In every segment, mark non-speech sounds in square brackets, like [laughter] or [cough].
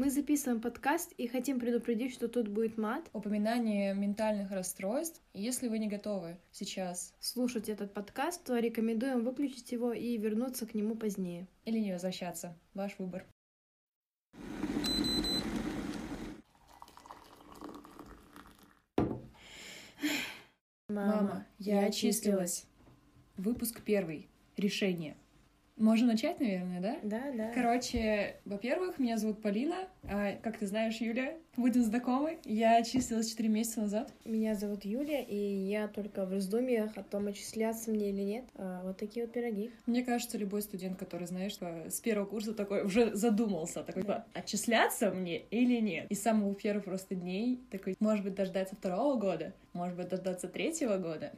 Мы записываем подкаст и хотим предупредить, что тут будет мат. Упоминание ментальных расстройств. Если вы не готовы сейчас слушать этот подкаст, то рекомендуем выключить его и вернуться к нему позднее. Или не возвращаться. Ваш выбор. Мама, я отчислилась. Выпуск первый. Решение. Можно начать, наверное, да? Да, да. Короче, во-первых, меня зовут Полина. А, как ты знаешь, Юля, будем знакомы. Я отчислилась 4 месяца назад. Меня зовут Юля, и я только в раздумьях о том, отчисляться мне или нет. А, вот такие вот пироги. Мне кажется, любой студент, который, знаешь, с первого курса такой уже задумался, такой, да. отчисляться мне или нет. И с самого первых просто дней такой, может быть, дождаться второго года, может быть, дождаться третьего года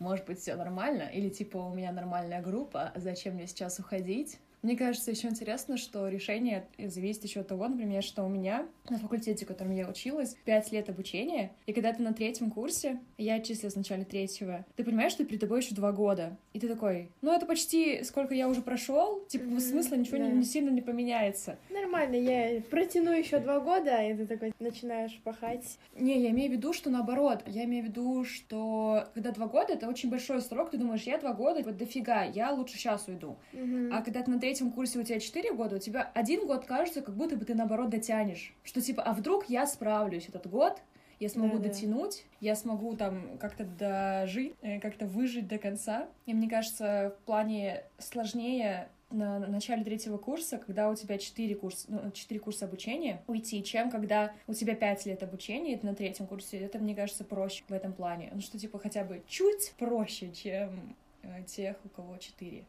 может быть, все нормально, или типа у меня нормальная группа, зачем мне сейчас уходить? Мне кажется, еще интересно, что решение зависит еще от того, например, что у меня на факультете, в котором я училась, пять лет обучения, и когда ты на третьем курсе, я отчислилась в начале третьего, ты понимаешь, что перед тобой еще два года, и ты такой, ну это почти сколько я уже прошел, типа mm-hmm, смысла ничего да. не, не сильно не поменяется. Нормально, я протяну еще два года, и ты такой начинаешь пахать. Не, я имею в виду, что наоборот, я имею в виду, что когда два года, это очень большой срок, ты думаешь, я два года, вот дофига, я лучше сейчас уйду. Mm-hmm. А когда ты на третьем третьем курсе у тебя 4 года, у тебя один год кажется, как будто бы ты наоборот дотянешь. Что типа, а вдруг я справлюсь этот год, я смогу да, дотянуть, да. я смогу там как-то дожить, э, как-то выжить до конца. И мне кажется, в плане сложнее на начале третьего курса, когда у тебя четыре курса, ну, 4 курса обучения, уйти, чем когда у тебя пять лет обучения, ты на третьем курсе, это, мне кажется, проще в этом плане. Ну, что, типа, хотя бы чуть проще, чем э, тех, у кого четыре.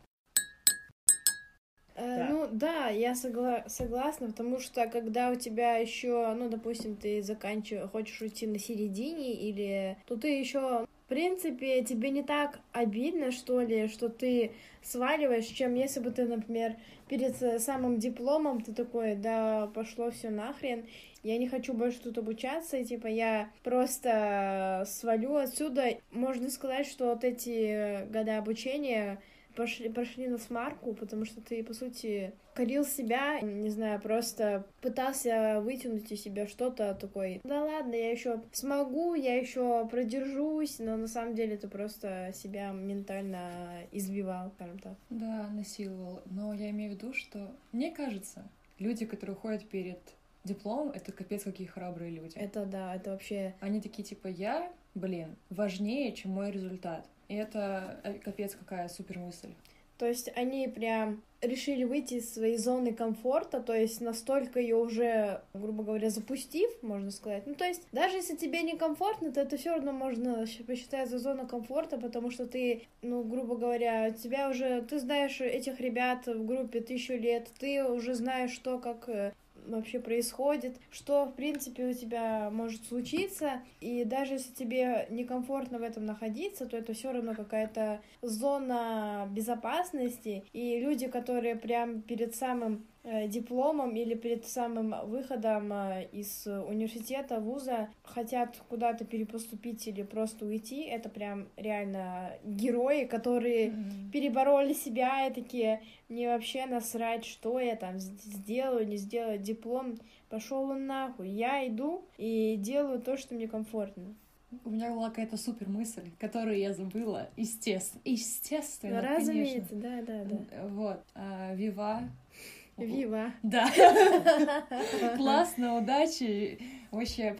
Э, да. Ну да, я согла- согласна, потому что когда у тебя еще, ну, допустим, ты заканчиваешь, хочешь уйти на середине, или то ты еще, в принципе, тебе не так обидно, что ли, что ты сваливаешь, чем если бы ты, например, перед самым дипломом ты такой, да, пошло все нахрен, я не хочу больше тут обучаться, и, типа, я просто свалю отсюда. Можно сказать, что вот эти года обучения пошли, пошли на смарку, потому что ты, по сути, корил себя, не знаю, просто пытался вытянуть из себя что-то такое. Да ладно, я еще смогу, я еще продержусь, но на самом деле ты просто себя ментально избивал, скажем так. Да, насиловал. Но я имею в виду, что мне кажется, люди, которые ходят перед диплом, это капец какие храбрые люди. Это да, это вообще... Они такие типа, я, блин, важнее, чем мой результат. И это э, капец какая супер мысль. То есть они прям решили выйти из своей зоны комфорта, то есть настолько ее уже, грубо говоря, запустив, можно сказать. Ну, то есть даже если тебе некомфортно, то это все равно можно посчитать за зону комфорта, потому что ты, ну, грубо говоря, тебя уже, ты знаешь этих ребят в группе тысячу лет, ты уже знаешь, что как э, вообще происходит, что, в принципе, у тебя может случиться, и даже если тебе некомфортно в этом находиться, то это все равно какая-то зона безопасности, и люди, которые прям перед самым дипломом или перед самым выходом э, из университета, вуза хотят куда-то перепоступить или просто уйти, это прям реально герои, которые mm-hmm. перебороли себя и такие, мне вообще насрать, что я там сделаю, не сделаю диплом, пошел он нахуй, я иду и делаю то, что мне комфортно. У меня была какая-то супер мысль, которую я забыла. Естественно. Естественно, Разумеется, да, да, да. Вот. А, Вива Вива. Да. [laughs] Классно, удачи. Вообще.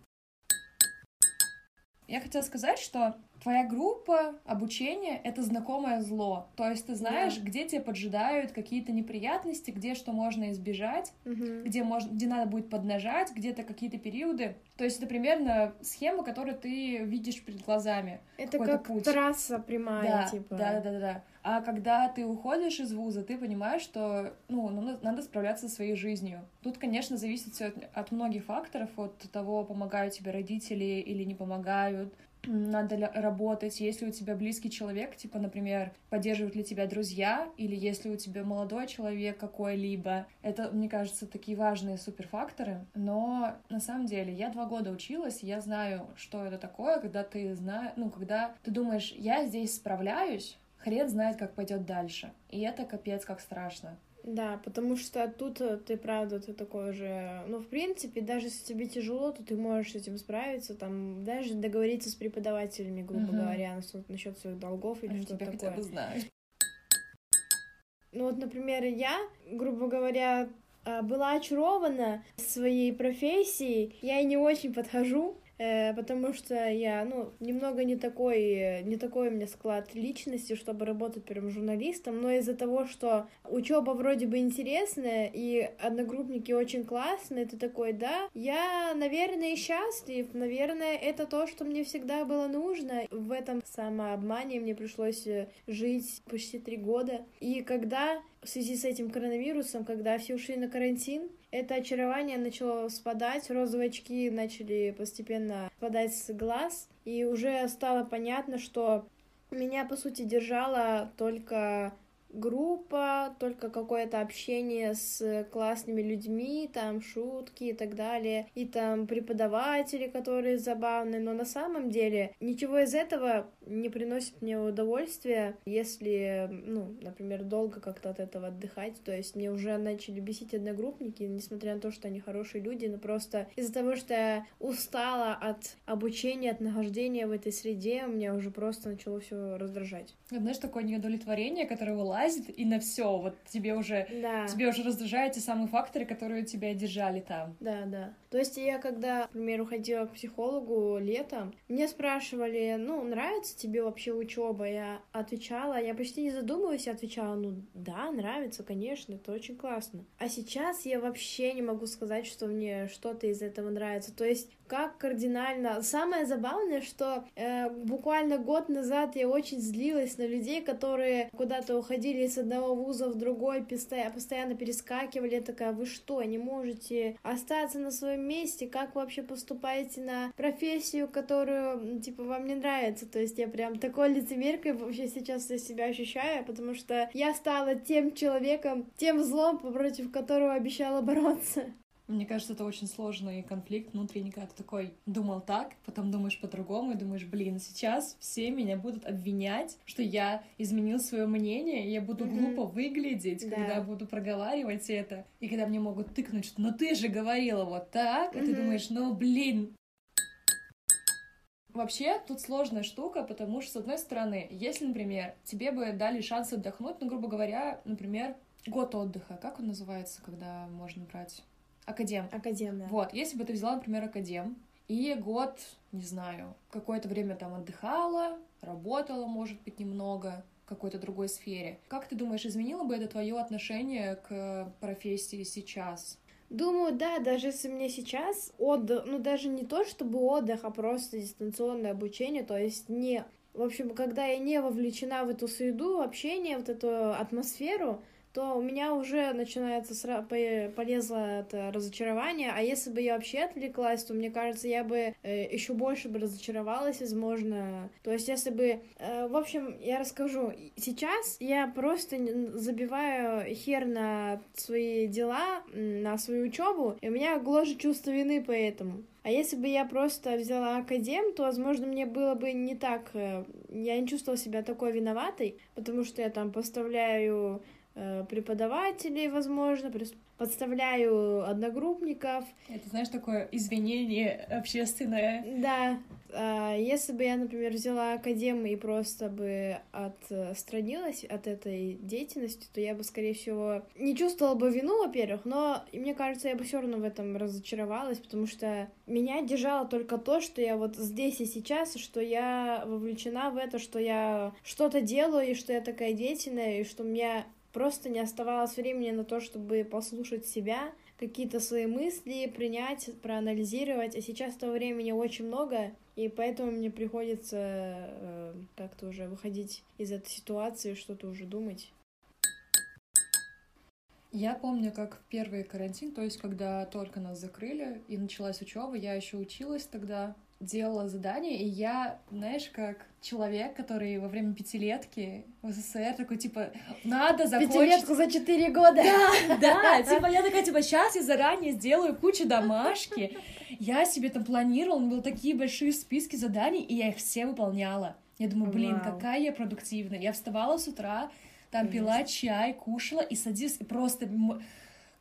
Я хотела сказать, что твоя группа обучения — это знакомое зло. То есть ты знаешь, да. где тебя поджидают какие-то неприятности, где что можно избежать, угу. где, можно, где надо будет поднажать, где-то какие-то периоды. То есть это примерно схема, которую ты видишь перед глазами. Это как путь. трасса прямая, да, типа. Да, да, да, да. А когда ты уходишь из вуза, ты понимаешь, что ну, ну, надо справляться со своей жизнью. Тут, конечно, зависит все от, от многих факторов, от того, помогают тебе родители или не помогают, надо работать, если у тебя близкий человек, типа, например, поддерживают ли тебя друзья, или если у тебя молодой человек какой-либо. Это, мне кажется, такие важные суперфакторы. Но на самом деле я два года училась, я знаю, что это такое, когда ты знаешь, ну, когда ты думаешь, я здесь справляюсь, хрен знает, как пойдет дальше. И это капец как страшно. Да, потому что тут э, ты, правда, ты такой же... Ну, в принципе, даже если тебе тяжело, то ты можешь с этим справиться, там, даже договориться с преподавателями, грубо угу. говоря, насчет своих долгов или что-то такое. хотя бы знают. Ну вот, например, я, грубо говоря, а, была очарована своей профессией. Я и не очень подхожу Э, потому что я, ну, немного не такой, не такой у меня склад личности, чтобы работать прям журналистом, но из-за того, что учеба вроде бы интересная, и одногруппники очень классные, ты такой, да, я, наверное, счастлив, наверное, это то, что мне всегда было нужно. В этом самообмане мне пришлось э, жить почти три года, и когда в связи с этим коронавирусом, когда все ушли на карантин, это очарование начало спадать, розовые очки начали постепенно спадать с глаз, и уже стало понятно, что меня, по сути, держала только группа, только какое-то общение с классными людьми, там шутки и так далее, и там преподаватели, которые забавные, но на самом деле ничего из этого не приносит мне удовольствия, если, ну, например, долго как-то от этого отдыхать, то есть мне уже начали бесить одногруппники, несмотря на то, что они хорошие люди, но просто из-за того, что я устала от обучения, от нахождения в этой среде, мне уже просто начало все раздражать. Знаешь, такое неудовлетворение, которое вылазит, и на все, вот тебе уже, да. тебе уже раздражают те самые факторы, которые тебя держали там. Да, да. То есть я, когда, к примеру, ходила к психологу летом, мне спрашивали, ну, нравится тебе вообще учеба? Я отвечала, я почти не задумываясь, отвечала, ну, да, нравится, конечно, это очень классно. А сейчас я вообще не могу сказать, что мне что-то из этого нравится. То есть как кардинально. Самое забавное, что э, буквально год назад я очень злилась на людей, которые куда-то уходили из одного вуза в другой, постоянно перескакивали. Я такая, вы что, не можете остаться на своем месте? Как вообще поступаете на профессию, которую, типа, вам не нравится? То есть я прям такой лицемеркой вообще сейчас я себя ощущаю, потому что я стала тем человеком, тем злом, против которого обещала бороться. Мне кажется, это очень сложный конфликт внутренний, когда ты такой думал так, потом думаешь по-другому и думаешь, блин, сейчас все меня будут обвинять, что я изменил свое мнение, и я буду mm-hmm. глупо выглядеть, да. когда буду проговаривать это, и когда мне могут тыкнуть, что ну ты же говорила вот так, mm-hmm. и ты думаешь, ну блин, Вообще, тут сложная штука, потому что, с одной стороны, если, например, тебе бы дали шанс отдохнуть, ну, грубо говоря, например, год отдыха, как он называется, когда можно брать Академ. Академ, да. Вот, если бы ты взяла, например, академ, и год, не знаю, какое-то время там отдыхала, работала, может быть, немного, в какой-то другой сфере. Как ты думаешь, изменило бы это твое отношение к профессии сейчас? Думаю, да, даже если мне сейчас отдых, ну даже не то чтобы отдых, а просто дистанционное обучение, то есть не... В общем, когда я не вовлечена в эту среду, общение, вот эту атмосферу, то у меня уже начинается сра... полезло это разочарование, а если бы я вообще отвлеклась, то мне кажется, я бы э, еще больше бы разочаровалась, возможно. То есть, если бы... Э, в общем, я расскажу. Сейчас я просто забиваю хер на свои дела, на свою учебу, и у меня гложет чувство вины по этому. А если бы я просто взяла академ, то, возможно, мне было бы не так... Э, я не чувствовала себя такой виноватой, потому что я там поставляю преподавателей, возможно, подставляю одногруппников. Это, знаешь, такое извинение общественное. Да. А если бы я, например, взяла академию и просто бы отстранилась от этой деятельности, то я бы, скорее всего, не чувствовала бы вину, во-первых, но мне кажется, я бы все равно в этом разочаровалась, потому что меня держало только то, что я вот здесь и сейчас, что я вовлечена в это, что я что-то делаю, и что я такая деятельная, и что у меня Просто не оставалось времени на то, чтобы послушать себя, какие-то свои мысли принять, проанализировать. А сейчас того времени очень много, и поэтому мне приходится э, как-то уже выходить из этой ситуации, что-то уже думать. Я помню, как в первый карантин, то есть когда только нас закрыли и началась учеба, я еще училась тогда, делала задание, и я, знаешь, как человек, который во время пятилетки в СССР такой, типа, надо закончить... Пятилетку за четыре года! Да, да, типа, я такая, типа, сейчас я заранее сделаю кучу домашки. Я себе там планировала, у меня были такие большие списки заданий, и я их все выполняла. Я думаю, блин, Вау. какая я продуктивная. Я вставала с утра, там пила чай, кушала и садилась, и просто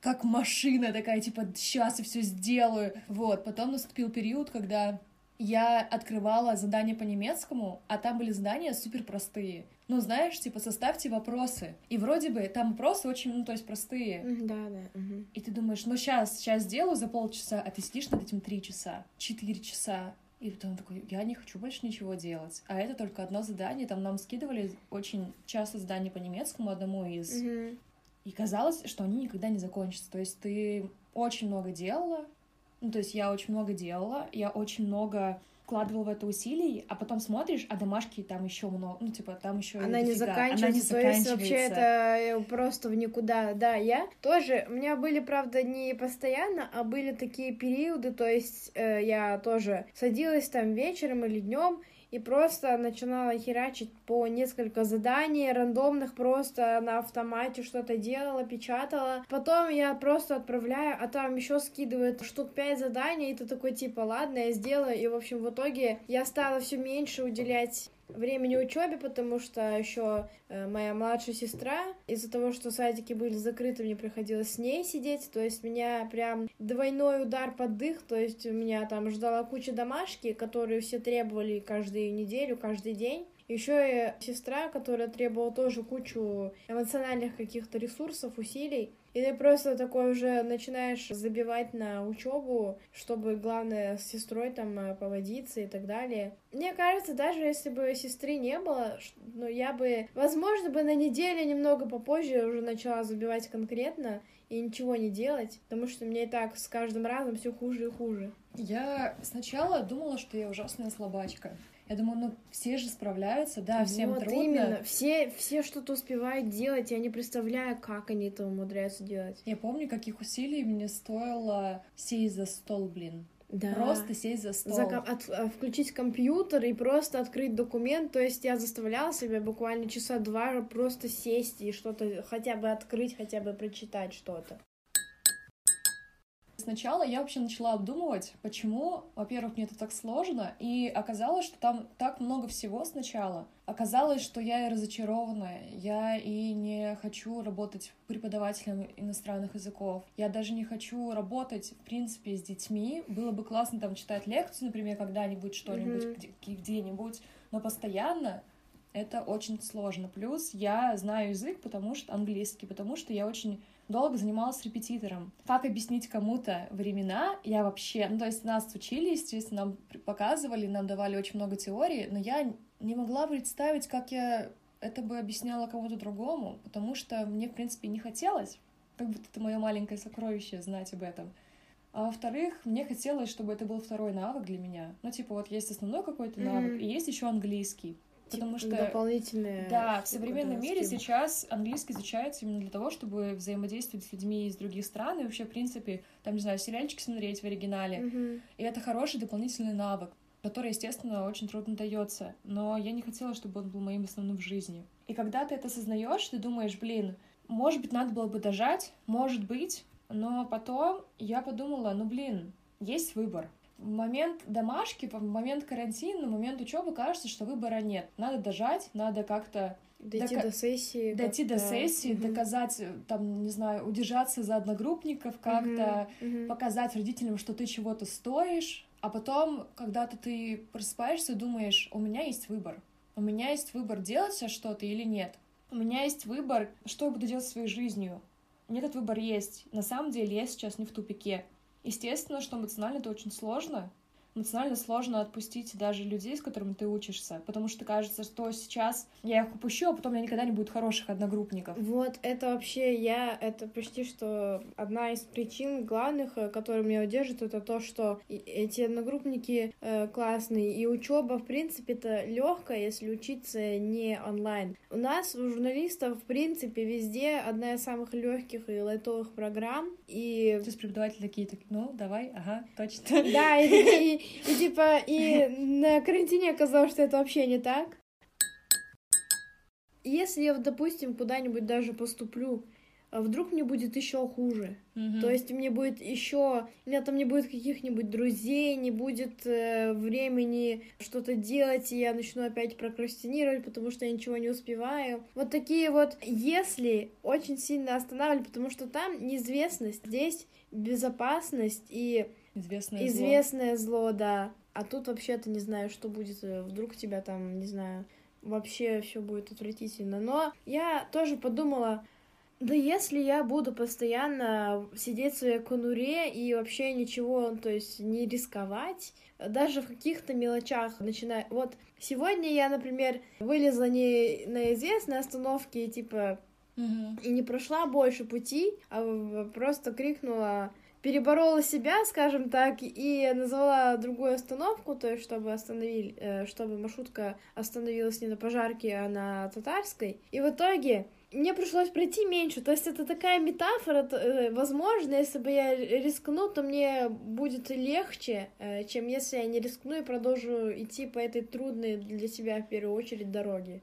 как машина такая, типа, сейчас я все сделаю. Вот, потом наступил период, когда я открывала задания по немецкому, а там были задания супер простые. Ну, знаешь, типа, составьте вопросы. И вроде бы там вопросы очень, ну, то есть простые. Да, да. Угу. И ты думаешь, ну, сейчас, сейчас сделаю за полчаса, а ты сидишь над этим три часа, четыре часа. И потом такой, я не хочу больше ничего делать. А это только одно задание. Там нам скидывали очень часто задания по немецкому одному из. Угу. И казалось, что они никогда не закончатся. То есть ты очень много делала, ну, то есть я очень много делала, я очень много вкладывала в это усилий, а потом смотришь, а домашки там еще много, ну, типа, там еще Она не заканчивается, Она не то есть вообще это э, просто в никуда. Да, я тоже, у меня были, правда, не постоянно, а были такие периоды, то есть э, я тоже садилась там вечером или днем и просто начинала херачить по несколько заданий рандомных, просто на автомате что-то делала, печатала. Потом я просто отправляю, а там еще скидывают штук пять заданий, и ты такой типа, ладно, я сделаю. И, в общем, в итоге я стала все меньше уделять времени учебе, потому что еще э, моя младшая сестра, из-за того, что садики были закрыты, мне приходилось с ней сидеть, то есть меня прям двойной удар под дых, то есть у меня там ждала куча домашки, которые все требовали каждую неделю, каждый день. Еще и сестра, которая требовала тоже кучу эмоциональных каких-то ресурсов, усилий. И ты просто такой уже начинаешь забивать на учебу, чтобы, главное, с сестрой там э, поводиться и так далее. Мне кажется, даже если бы сестры не было, ну, я бы, возможно, бы на неделю немного попозже уже начала забивать конкретно и ничего не делать, потому что мне и так с каждым разом все хуже и хуже. Я сначала думала, что я ужасная слабачка. Я думаю, ну все же справляются, да, всем вот трудно. именно, все, все что-то успевают делать, я не представляю, как они это умудряются делать. Я помню, каких усилий мне стоило сесть за стол, блин. Да. Просто сесть за стол. За, от, а, включить компьютер и просто открыть документ. То есть я заставляла себя буквально часа два просто сесть и что-то хотя бы открыть, хотя бы прочитать что-то. Сначала я вообще начала обдумывать, почему, во-первых, мне это так сложно, и оказалось, что там так много всего сначала. Оказалось, что я и разочарованная, я и не хочу работать преподавателем иностранных языков, я даже не хочу работать, в принципе, с детьми. Было бы классно там читать лекцию, например, когда-нибудь что-нибудь mm-hmm. где-нибудь, но постоянно это очень сложно. Плюс я знаю язык, потому что английский, потому что я очень долго занималась репетитором. Как объяснить кому-то времена, я вообще... Ну, то есть нас учили, естественно, нам показывали, нам давали очень много теории, но я не могла представить, как я это бы объясняла кому-то другому, потому что мне, в принципе, не хотелось. Как будто это мое маленькое сокровище знать об этом. А во-вторых, мне хотелось, чтобы это был второй навык для меня. Ну, типа, вот есть основной какой-то навык, mm-hmm. и есть еще английский. Потому типа, что дополнительные. Да, в современном мире сейчас английский изучается именно для того, чтобы взаимодействовать с людьми из других стран и вообще, в принципе, там, не знаю, сериальчики смотреть в оригинале. Угу. И это хороший дополнительный навык, который, естественно, очень трудно дается. Но я не хотела, чтобы он был моим основным в жизни. И когда ты это осознаешь, ты думаешь, блин, может быть, надо было бы дожать, может быть, но потом я подумала, ну блин, есть выбор в момент домашки, в момент карантина, в момент учебы кажется, что выбора нет. Надо дожать, надо как-то Дойти дока... до сессии. Дойти до сессии, угу. доказать, там, не знаю, удержаться за одногруппников, как-то угу. показать родителям, что ты чего-то стоишь. А потом, когда-то ты просыпаешься думаешь, у меня есть выбор. У меня есть выбор, делать сейчас что-то или нет. У меня есть выбор, что я буду делать своей жизнью. Мне этот выбор есть. На самом деле я сейчас не в тупике. Естественно, что эмоционально это очень сложно, эмоционально сложно отпустить даже людей, с которыми ты учишься, потому что кажется, что сейчас я их упущу, а потом у меня никогда не будет хороших одногруппников. Вот, это вообще я, это почти что одна из причин главных, э, которые меня удержат, это то, что эти одногруппники э, классные, и учеба, в принципе, это легкая, если учиться не онлайн. У нас, у журналистов, в принципе, везде одна из самых легких и лайтовых программ, и... То есть преподаватели такие, ну, давай, ага, точно. Да, и, и типа, и на карантине оказалось, что это вообще не так. Если я, допустим, куда-нибудь даже поступлю а вдруг мне будет еще хуже. Mm-hmm. То есть мне будет еще, у меня там не будет каких-нибудь друзей, не будет э, времени что-то делать, и я начну опять прокрастинировать, потому что я ничего не успеваю. Вот такие вот если очень сильно останавливали, потому что там неизвестность, здесь безопасность и известное, известное зло. зло, да. А тут вообще ты не знаешь, что будет, э, вдруг тебя там, не знаю, вообще все будет отвратительно. Но я тоже подумала, да если я буду постоянно сидеть в своей конуре и вообще ничего, то есть не рисковать, даже в каких-то мелочах начиная... Вот сегодня я, например, вылезла не на известной остановке, типа, угу. и не прошла больше пути, а просто крикнула переборола себя, скажем так, и назвала другую остановку, то есть чтобы остановили, э, чтобы маршрутка остановилась не на пожарке, а на татарской. И в итоге мне пришлось пройти меньше. То есть это такая метафора, э, возможно, если бы я рискну, то мне будет легче, э, чем если я не рискну и продолжу идти по этой трудной для себя в первую очередь дороге.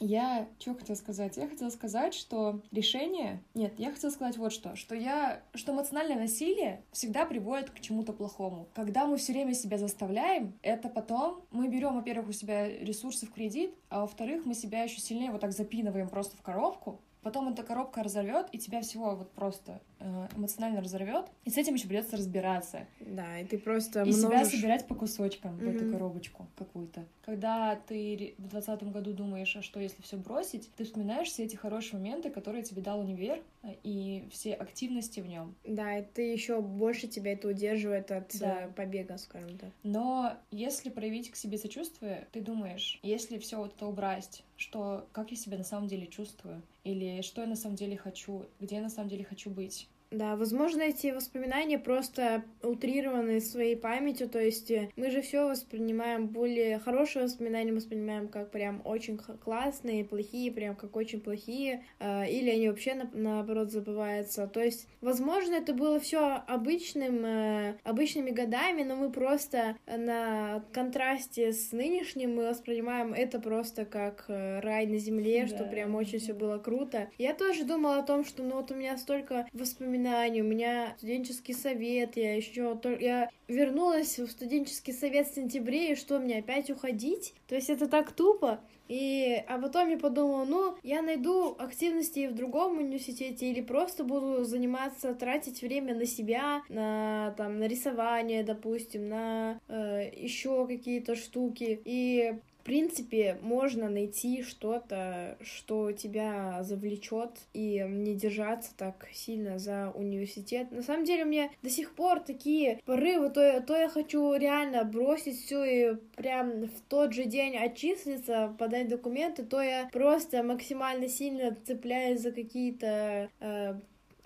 Я что хотела сказать? Я хотела сказать, что решение... Нет, я хотела сказать вот что. Что я... Что эмоциональное насилие всегда приводит к чему-то плохому. Когда мы все время себя заставляем, это потом мы берем, во-первых, у себя ресурсы в кредит, а во-вторых, мы себя еще сильнее вот так запинываем просто в коробку, потом эта коробка разорвет, и тебя всего вот просто э, эмоционально разорвет, и с этим еще придется разбираться. Да, и ты просто И множишь... себя собирать по кусочкам mm-hmm. в эту коробочку какую-то. Когда ты в двадцатом году думаешь, а что если все бросить, ты вспоминаешь все эти хорошие моменты, которые тебе дал универ, э, и все активности в нем. Да, и ты еще больше тебя это удерживает от да. Э, побега, скажем так. Но если проявить к себе сочувствие, ты думаешь, если все вот это убрать, что как я себя на самом деле чувствую, или что я на самом деле хочу, где я на самом деле хочу быть. Да, возможно, эти воспоминания просто утрированы своей памятью, то есть э, мы же все воспринимаем более хорошие воспоминания, мы воспринимаем как прям очень классные, плохие, прям как очень плохие, э, или они вообще на, наоборот забываются. То есть, возможно, это было все обычным, э, обычными годами, но мы просто на контрасте с нынешним мы воспринимаем это просто как рай на земле, да. что прям очень все было круто. Я тоже думала о том, что ну вот у меня столько воспоминаний воспоминаний, у меня студенческий совет, я еще я вернулась в студенческий совет в сентябре, и что, мне опять уходить? То есть это так тупо. И, а потом я подумала, ну, я найду активности в другом университете или просто буду заниматься, тратить время на себя, на, там, на рисование, допустим, на э, еще какие-то штуки. И принципе, можно найти что-то, что тебя завлечет, и не держаться так сильно за университет. На самом деле, у меня до сих пор такие порывы, то, то я хочу реально бросить все и прям в тот же день отчислиться, подать документы, то я просто максимально сильно цепляюсь за какие-то э,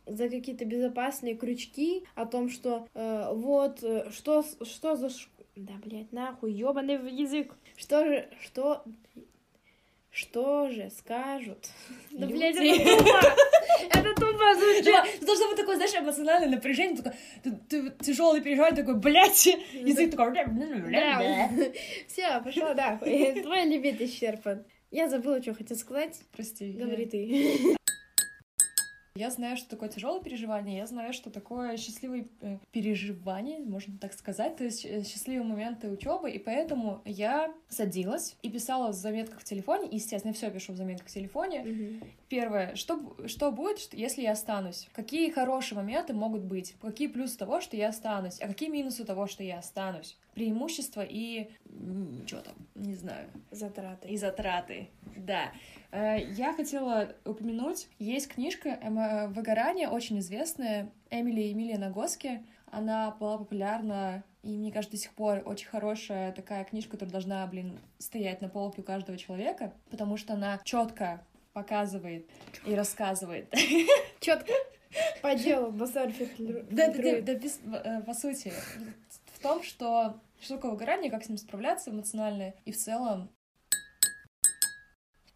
за какие-то безопасные крючки о том, что э, вот э, что что за да, блядь, нахуй, ёбаный язык. Что же, что... Что же скажут? [laughs] Да, блядь, это тупо! [laughs] Это тупо звучит! Должно быть такое, знаешь, эмоциональное напряжение, такое, тяжелый переживание, такой, блядь, [laughs] язык такой... Все, пошла нахуй. Твой лимит исчерпан. Я забыла, что хотела сказать. Прости. Говори ты. Я знаю, что такое тяжелое переживание, я знаю, что такое счастливые э, переживания, можно так сказать, то есть э, счастливые моменты учебы, и поэтому я садилась и писала в заметках в телефоне, естественно, все пишу в заметках в телефоне. Mm-hmm. Первое, что, что будет, если я останусь? Какие хорошие моменты могут быть? Какие плюсы того, что я останусь? А какие минусы того, что я останусь? Преимущества и... что там? Не знаю. Затраты. И затраты, да. Э, я хотела упомянуть, есть книжка «Выгорание», очень известная, Эмили Эмилия Нагоски. Она была популярна, и мне кажется, до сих пор очень хорошая такая книжка, которая должна, блин, стоять на полке у каждого человека, потому что она четко показывает и рассказывает. [laughs] Четко. По делу, базар Да, да, да, без, э, по сути, в том, что что такое выгорание, как с ним справляться эмоционально, и в целом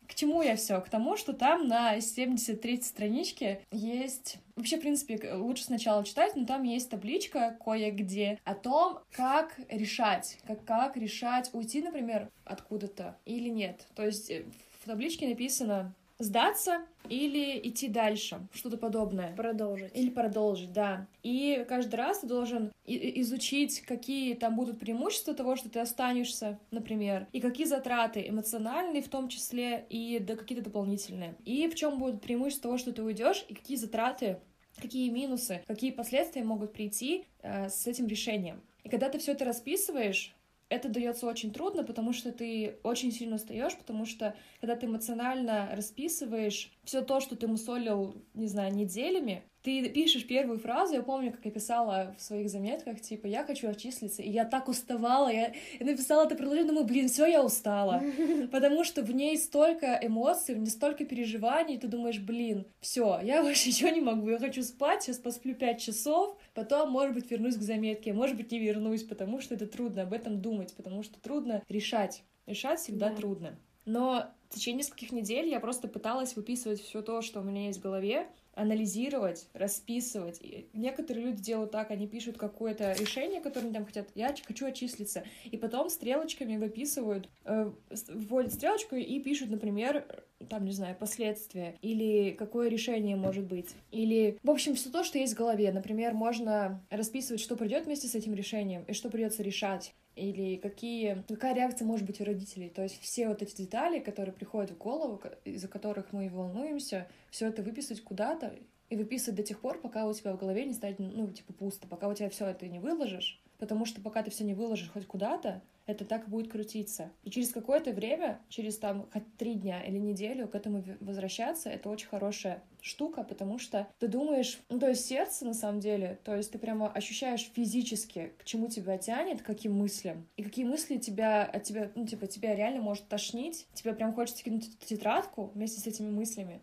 к чему я все? К тому, что там на 73 страничке есть... Вообще, в принципе, лучше сначала читать, но там есть табличка кое-где о том, как решать, как, как решать уйти, например, откуда-то или нет. То есть э, в табличке написано сдаться или идти дальше, что-то подобное. Продолжить. Или продолжить, да. И каждый раз ты должен изучить, какие там будут преимущества того, что ты останешься, например, и какие затраты эмоциональные в том числе, и да, какие-то дополнительные. И в чем будут преимущества того, что ты уйдешь, и какие затраты какие минусы, какие последствия могут прийти э, с этим решением. И когда ты все это расписываешь, это дается очень трудно, потому что ты очень сильно устаешь, потому что когда ты эмоционально расписываешь все то, что ты мусолил, не знаю, неделями, ты пишешь первую фразу, я помню, как я писала в своих заметках, типа, я хочу отчислиться, и я так уставала, я, я написала это предложение, думаю, блин, все, я устала, [laughs] потому что в ней столько эмоций, в ней столько переживаний, ты думаешь, блин, все, я [laughs] больше ничего не могу, я хочу спать, сейчас посплю пять часов, потом, может быть, вернусь к заметке, может быть, не вернусь, потому что это трудно об этом думать, потому что трудно решать, решать всегда да. трудно. Но в течение нескольких недель я просто пыталась выписывать все то, что у меня есть в голове, анализировать, расписывать. И некоторые люди делают так, они пишут какое-то решение, которое они там хотят, я хочу отчислиться, и потом стрелочками выписывают, э, вводят стрелочку и пишут, например, там, не знаю, последствия, или какое решение может быть, или, в общем, все то, что есть в голове. Например, можно расписывать, что придет вместе с этим решением, и что придется решать или какие, какая реакция может быть у родителей. То есть все вот эти детали, которые приходят в голову, из-за которых мы волнуемся, все это выписать куда-то и выписывать до тех пор, пока у тебя в голове не станет, ну, типа, пусто, пока у тебя все это не выложишь, потому что пока ты все не выложишь хоть куда-то, это так будет крутиться. И через какое-то время, через там хоть три дня или неделю к этому возвращаться, это очень хорошая штука, потому что ты думаешь, ну, то есть сердце на самом деле, то есть ты прямо ощущаешь физически, к чему тебя тянет, к каким мыслям, и какие мысли тебя, от тебя, ну, типа, тебя реально может тошнить, тебе прям хочется кинуть тетрадку вместе с этими мыслями,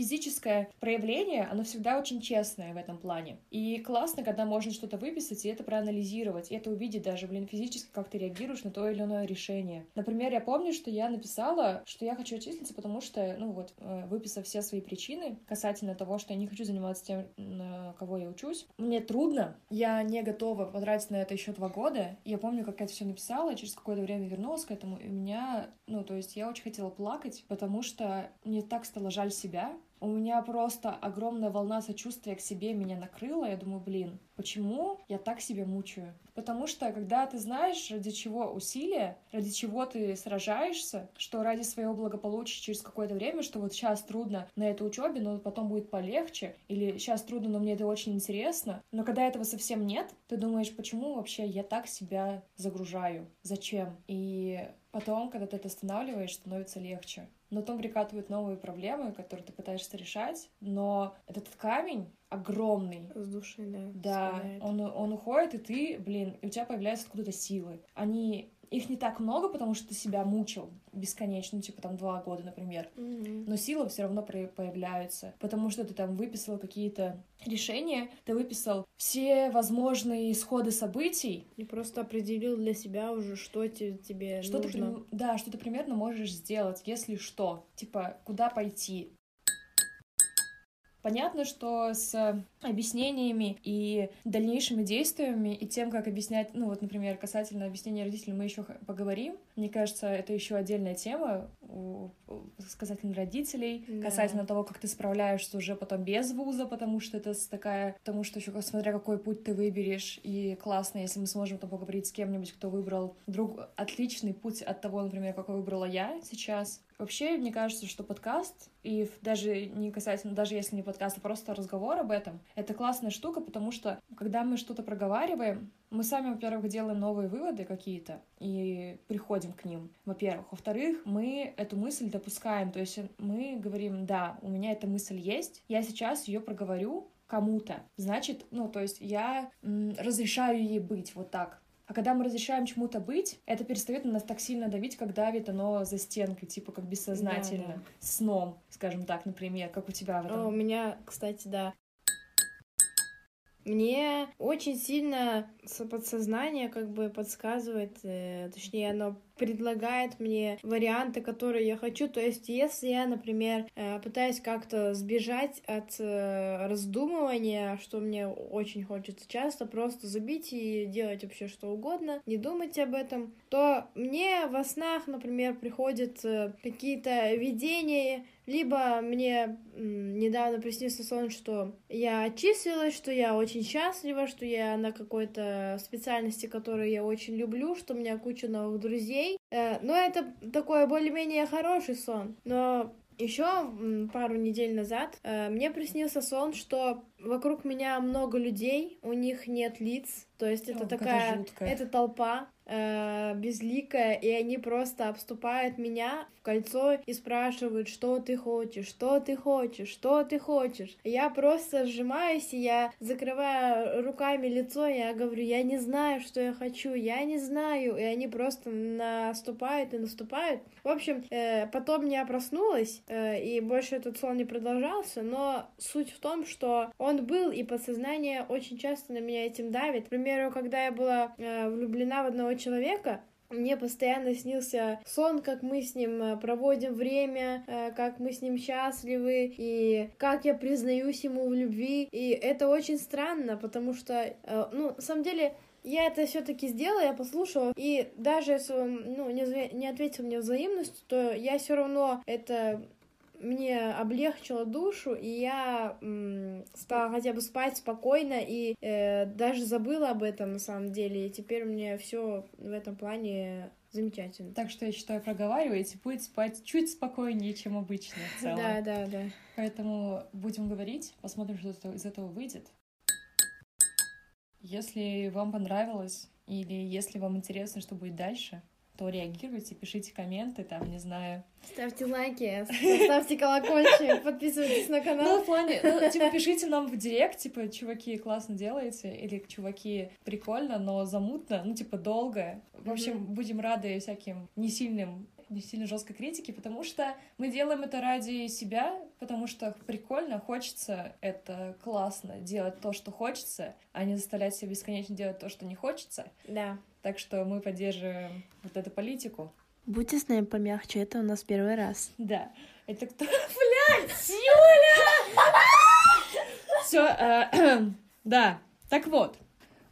физическое проявление, оно всегда очень честное в этом плане. И классно, когда можно что-то выписать и это проанализировать, и это увидеть даже, блин, физически, как ты реагируешь на то или иное решение. Например, я помню, что я написала, что я хочу отчислиться, потому что, ну вот, э, выписав все свои причины касательно того, что я не хочу заниматься тем, на кого я учусь, мне трудно, я не готова потратить на это еще два года. Я помню, как я это все написала, через какое-то время вернулась к этому, и у меня, ну, то есть я очень хотела плакать, потому что мне так стало жаль себя, у меня просто огромная волна сочувствия к себе меня накрыла. Я думаю, блин, почему я так себя мучаю? Потому что, когда ты знаешь, ради чего усилия, ради чего ты сражаешься, что ради своего благополучия через какое-то время, что вот сейчас трудно на этой учебе, но потом будет полегче, или сейчас трудно, но мне это очень интересно. Но когда этого совсем нет, ты думаешь, почему вообще я так себя загружаю? Зачем? И потом, когда ты это останавливаешь, становится легче но потом прикатывают новые проблемы, которые ты пытаешься решать, но этот камень огромный. С души, да. Да, он, он уходит, и ты, блин, и у тебя появляются откуда-то силы. Они их не так много, потому что ты себя мучил бесконечно, ну, типа там два года, например. Mm-hmm. Но силы все равно появляются, потому что ты там выписал какие-то решения, ты выписал все возможные исходы событий. И просто определил для себя уже, что тебе что нужно. Ты, да, что ты примерно можешь сделать, если что. Типа, куда пойти, Понятно, что с объяснениями и дальнейшими действиями и тем, как объяснять, ну вот, например, касательно объяснения родителям, мы еще поговорим. Мне кажется, это еще отдельная тема у, касательно родителей, да. касательно того, как ты справляешься уже потом без вуза, потому что это такая, потому что еще смотря какой путь ты выберешь, и классно, если мы сможем там поговорить с кем-нибудь, кто выбрал друг отличный путь от того, например, какой выбрала я сейчас. Вообще, мне кажется, что подкаст, и даже не касательно, даже если не подкаст, а просто разговор об этом, это классная штука, потому что, когда мы что-то проговариваем, мы сами, во-первых, делаем новые выводы какие-то и приходим к ним, во-первых. Во-вторых, мы эту мысль допускаем, то есть мы говорим, да, у меня эта мысль есть, я сейчас ее проговорю, кому-то. Значит, ну, то есть я м, разрешаю ей быть вот так. А когда мы разрешаем чему-то быть, это перестает на нас так сильно давить, как давит оно за стенкой, типа как бессознательно, да, да. сном, скажем так, например, как у тебя в этом. О, у меня, кстати, да. Мне очень сильно подсознание как бы подсказывает, э, точнее, оно предлагает мне варианты, которые я хочу. То есть, если я, например, э, пытаюсь как-то сбежать от э, раздумывания, что мне очень хочется часто, просто забить и делать вообще что угодно, не думать об этом, то мне во снах, например, приходят э, какие-то видения, либо мне недавно приснился сон, что я отчислилась, что я очень счастлива, что я на какой-то специальности, которую я очень люблю, что у меня куча новых друзей. Э, но это такой более-менее хороший сон. Но еще пару недель назад э, мне приснился сон, что вокруг меня много людей, у них нет лиц, то есть это О, такая, это толпа, э, безликая, и они просто обступают меня в кольцо и спрашивают, что ты хочешь, что ты хочешь, что ты хочешь. Я просто сжимаюсь, и я закрываю руками лицо, и я говорю, я не знаю, что я хочу, я не знаю, и они просто наступают и наступают. В общем, э, потом я проснулась, э, и больше этот сон не продолжался, но суть в том, что он был, и подсознание очень часто на меня этим давит. К примеру, когда я была э, влюблена в одного человека, мне постоянно снился сон, как мы с ним э, проводим время, э, как мы с ним счастливы, и как я признаюсь ему в любви. И это очень странно, потому что, э, ну, на самом деле, я это все-таки сделала, я послушала, и даже если он ну, не, не ответил мне взаимностью, то я все равно это мне облегчило душу, и я м, стала хотя бы спать спокойно, и э, даже забыла об этом на самом деле, и теперь мне все в этом плане замечательно. Так что я считаю, проговаривайте, будет спать чуть спокойнее, чем обычно в целом. Да, да, да. Поэтому будем говорить, посмотрим, что из этого выйдет. Если вам понравилось, или если вам интересно, что будет дальше, то реагируйте, пишите комменты, там, не знаю. Ставьте лайки, ставьте колокольчик, подписывайтесь на канал. Ну, в плане, ну, типа, пишите нам в директ, типа, чуваки, классно делаете, или чуваки, прикольно, но замутно, ну, типа, долго. В общем, mm-hmm. будем рады всяким не сильным не сильно жесткой критики, потому что мы делаем это ради себя, потому что прикольно, хочется, это классно делать то, что хочется, а не заставлять себя бесконечно делать то, что не хочется. Да. Так что мы поддерживаем вот эту политику. Будьте с нами помягче, это у нас первый раз. Да. Это кто? [laughs] Блядь, Юля! [laughs] Все, э, [clears throat] да. Так вот,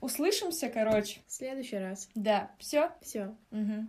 услышимся, короче. В следующий раз. Да. Все? Все. Угу.